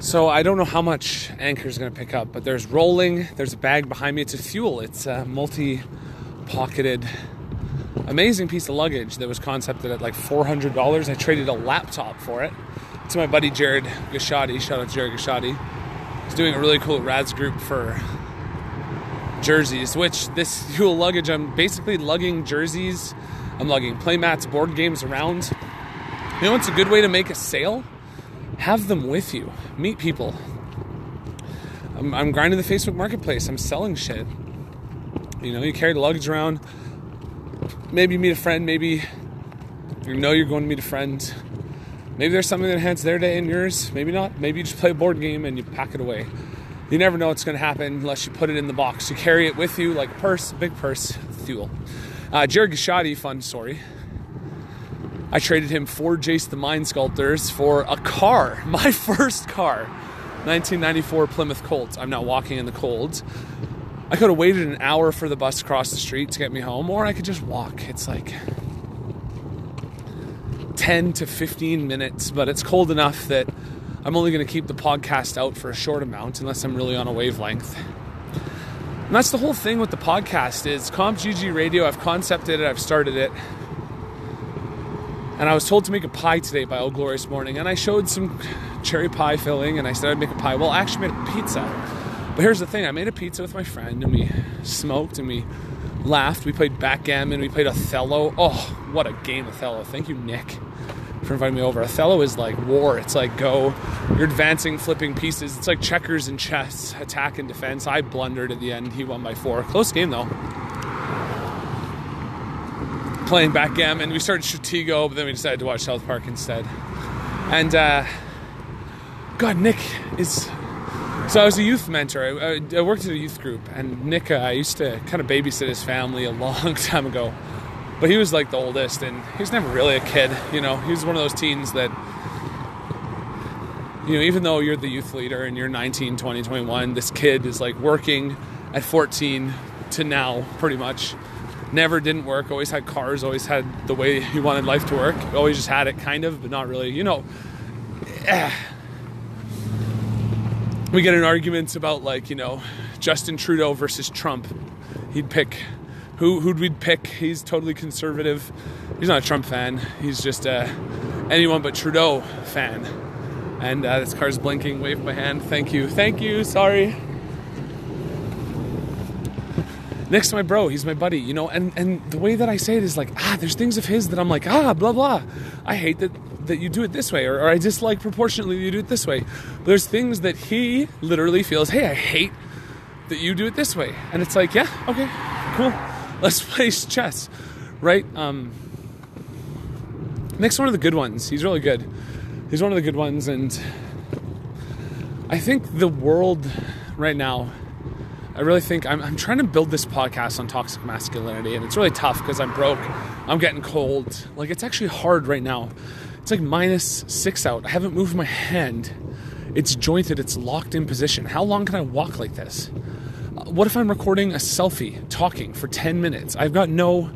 So I don't know how much Anchor is going to pick up, but there's rolling. There's a bag behind me. It's a fuel. It's a multi-pocketed, amazing piece of luggage that was concepted at like $400. I traded a laptop for it to my buddy Jared Gashadi. Shout out to Jared Gashadi. He's doing a really cool Rads group for jerseys, which this fuel luggage, I'm basically lugging jerseys. I'm lugging playmats, board games around. You know it's a good way to make a sale? Have them with you. Meet people. I'm, I'm grinding the Facebook marketplace. I'm selling shit. You know, you carry the luggage around. Maybe you meet a friend. Maybe you know you're going to meet a friend. Maybe there's something that enhances their day and yours. Maybe not. Maybe you just play a board game and you pack it away. You never know what's going to happen unless you put it in the box. You carry it with you like a purse, big purse, fuel. Uh, Jared Gashadi, fun story. I traded him four Jace the Mind Sculptors for a car, my first car, 1994 Plymouth Colt. I'm not walking in the cold. I could have waited an hour for the bus across the street to get me home, or I could just walk. It's like 10 to 15 minutes, but it's cold enough that I'm only going to keep the podcast out for a short amount unless I'm really on a wavelength. And that's the whole thing with the podcast is Comp GG Radio. I've concepted it, I've started it. And I was told to make a pie today by Old Glorious Morning, and I showed some cherry pie filling, and I said I'd make a pie. Well, I actually made a pizza. But here's the thing: I made a pizza with my friend, and we smoked, and we laughed. We played backgammon. We played Othello. Oh, what a game, Othello! Thank you, Nick, for inviting me over. Othello is like war. It's like go. You're advancing, flipping pieces. It's like checkers and chess, attack and defense. I blundered at the end. He won by four. Close game though playing backgammon. We started Stratego, but then we decided to watch South Park instead. And uh, God, Nick is. So I was a youth mentor. I, I worked at a youth group, and Nick, uh, I used to kind of babysit his family a long time ago. But he was like the oldest, and he was never really a kid. You know, he was one of those teens that you know, even though you're the youth leader and you're 19, 20, 21, this kid is like working at 14 to now, pretty much never didn't work. Always had cars. Always had the way he wanted life to work. Always just had it, kind of, but not really. You know. We get in arguments about like you know Justin Trudeau versus Trump. He'd pick who who'd we pick. He's totally conservative. He's not a Trump fan. He's just a anyone but Trudeau fan. And uh, this car's blinking. Wave my hand. Thank you. Thank you. Sorry next to my bro. He's my buddy, you know. And and the way that I say it is like, ah, there's things of his that I'm like, ah, blah blah. I hate that that you do it this way, or, or I dislike proportionately you do it this way. But there's things that he literally feels, hey, I hate that you do it this way, and it's like, yeah, okay, cool, let's play chess, right? Um, Nick's one of the good ones. He's really good. He's one of the good ones, and I think the world right now I really think I'm, I'm trying to build this podcast on toxic masculinity, and it's really tough because I'm broke. I'm getting cold. Like, it's actually hard right now. It's like minus six out. I haven't moved my hand. It's jointed, it's locked in position. How long can I walk like this? Uh, what if I'm recording a selfie, talking for 10 minutes? I've got no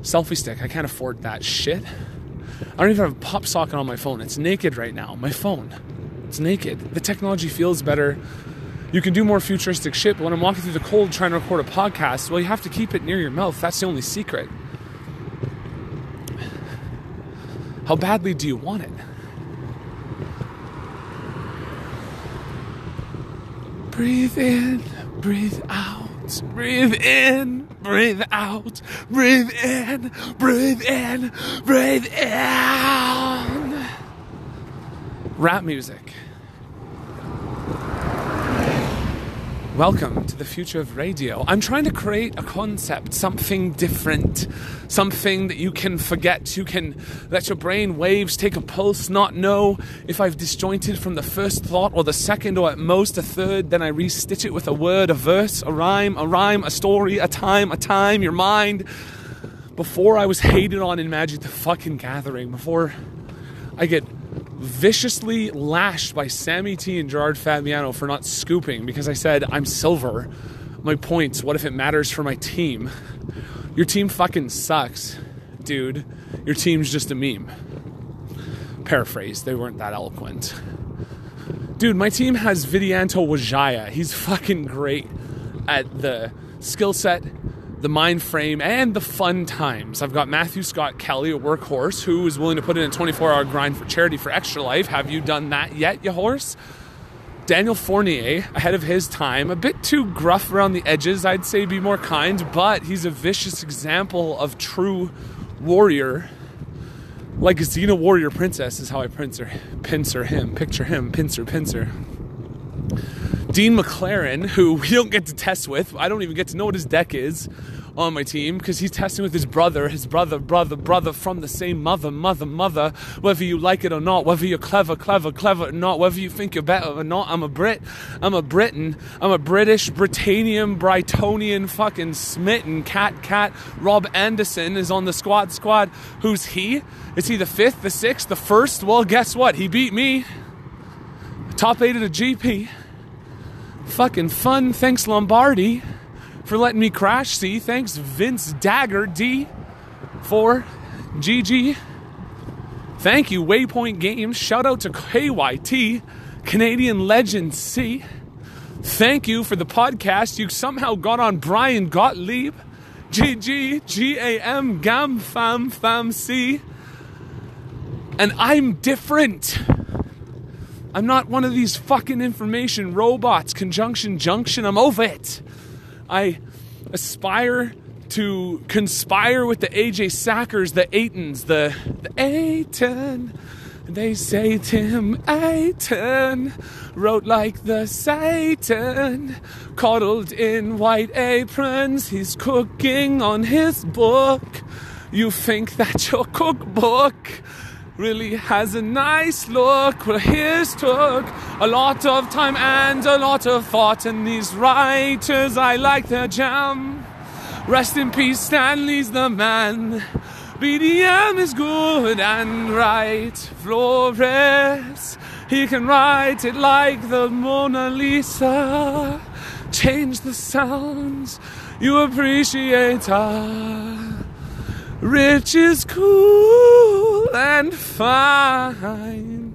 selfie stick. I can't afford that shit. I don't even have a pop socket on my phone. It's naked right now. My phone. It's naked. The technology feels better you can do more futuristic shit, but when I'm walking through the cold trying to record a podcast, well, you have to keep it near your mouth. That's the only secret. How badly do you want it? Breathe in, breathe out. Breathe in, breathe out. Breathe in, breathe in, breathe in. Rap music. Welcome to the future of radio. I'm trying to create a concept, something different, something that you can forget. You can let your brain waves take a pulse, not know if I've disjointed from the first thought or the second or at most a third. Then I restitch it with a word, a verse, a rhyme, a rhyme, a story, a time, a time, your mind. Before I was hated on in Magic the fucking Gathering, before I get viciously lashed by Sammy T and Gerard Fabiano for not scooping because I said, I'm silver. My points, what if it matters for my team? Your team fucking sucks, dude. Your team's just a meme. Paraphrase, they weren't that eloquent. Dude, my team has Vidianto Wijaya. He's fucking great at the skill set, the mind frame, and the fun times. I've got Matthew Scott Kelly, a workhorse, who is willing to put in a 24 hour grind for charity for extra life. Have you done that yet, you horse? Daniel Fournier, ahead of his time, a bit too gruff around the edges, I'd say be more kind, but he's a vicious example of true warrior like a Xena Warrior Princess is how I pincer, pincer him, picture him, pincer, pincer. Dean McLaren, who we don't get to test with, I don't even get to know what his deck is on my team because he's testing with his brother, his brother, brother, brother from the same mother, mother, mother. Whether you like it or not, whether you're clever, clever, clever or not, whether you think you're better or not, I'm a Brit, I'm a Briton, I'm a British, Britannian, Brightonian, fucking smitten cat, cat. Rob Anderson is on the squad, squad. Who's he? Is he the fifth, the sixth, the first? Well, guess what? He beat me. Top eight of the GP. Fucking fun. Thanks, Lombardi for letting me crash. See, thanks Vince Dagger D for GG. Thank you, Waypoint Games. Shout out to KYT, Canadian Legend C. Thank you for the podcast. You somehow got on Brian Gottlieb. GG, G A M, Gam, Fam, Fam, C. And I'm different. I'm not one of these fucking information robots, conjunction junction. I'm over it. I aspire to conspire with the AJ Sachers, the Atens, the, the Aten. They say Tim Aten wrote like the Satan, coddled in white aprons. He's cooking on his book. You think that's your cookbook really has a nice look. Well, his took a lot of time and a lot of thought, and these writers, I like their jam. Rest in peace, Stanley's the man. BDM is good and right. Flores, he can write it like the Mona Lisa. Change the sounds you appreciate. Her. Rich is cool and fine.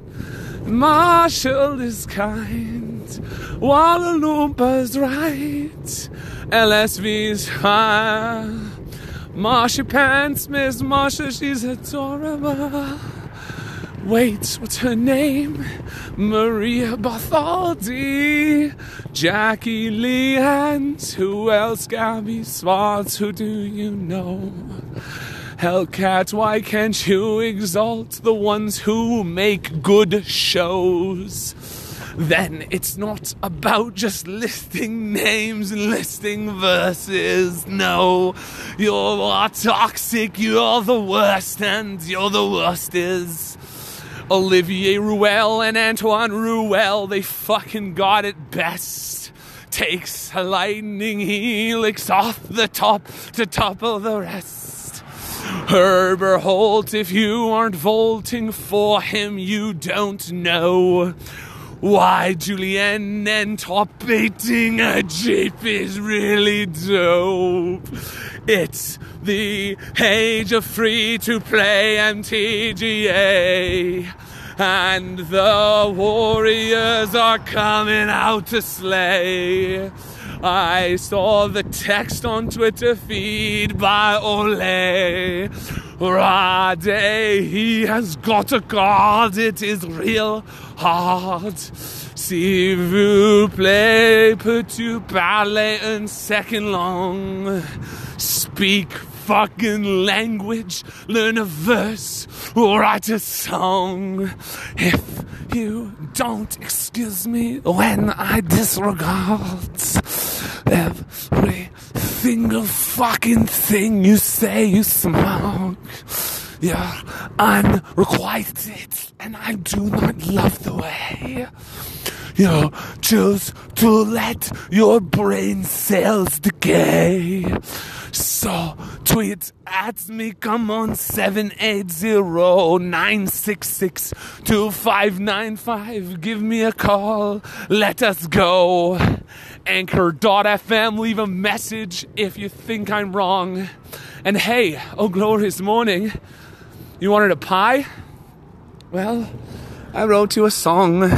Marshall is kind. Walla Lumpa's right. LSV's fine. Marsha Pants, Miss Marsha, she's adorable. Wait, what's her name? Maria Bartholdi, Jackie Lee, and who else? Gabby Spartz, who do you know? Hellcat, why can't you exalt the ones who make good shows? then it's not about just listing names and listing verses. No, you're toxic, you're the worst, and you're the worst is. Olivier Ruel and Antoine Ruel, they fucking got it best. Takes a lightning helix off the top to topple the rest. Herbert Holt, if you aren't vaulting for him, you don't know. Why Julienne and top baiting a Jeep is really dope. It's the age of free to play MTGA. And the warriors are coming out to slay. I saw the text on Twitter feed by Ole. Rade, he has got a card, it is real hard. Si vous plaît, peux-tu parler un second long? Speak fucking language, learn a verse, or write a song. If you don't excuse me when I disregard every single fucking thing you say you smoke. You're unrequited, and I do not love the way you choose to let your brain cells decay. So tweet at me, come on, 780-966-2595. Give me a call. Let us go. Anchor.fm, leave a message if you think I'm wrong. And hey, oh glorious morning. You wanted a pie? Well, I wrote you a song.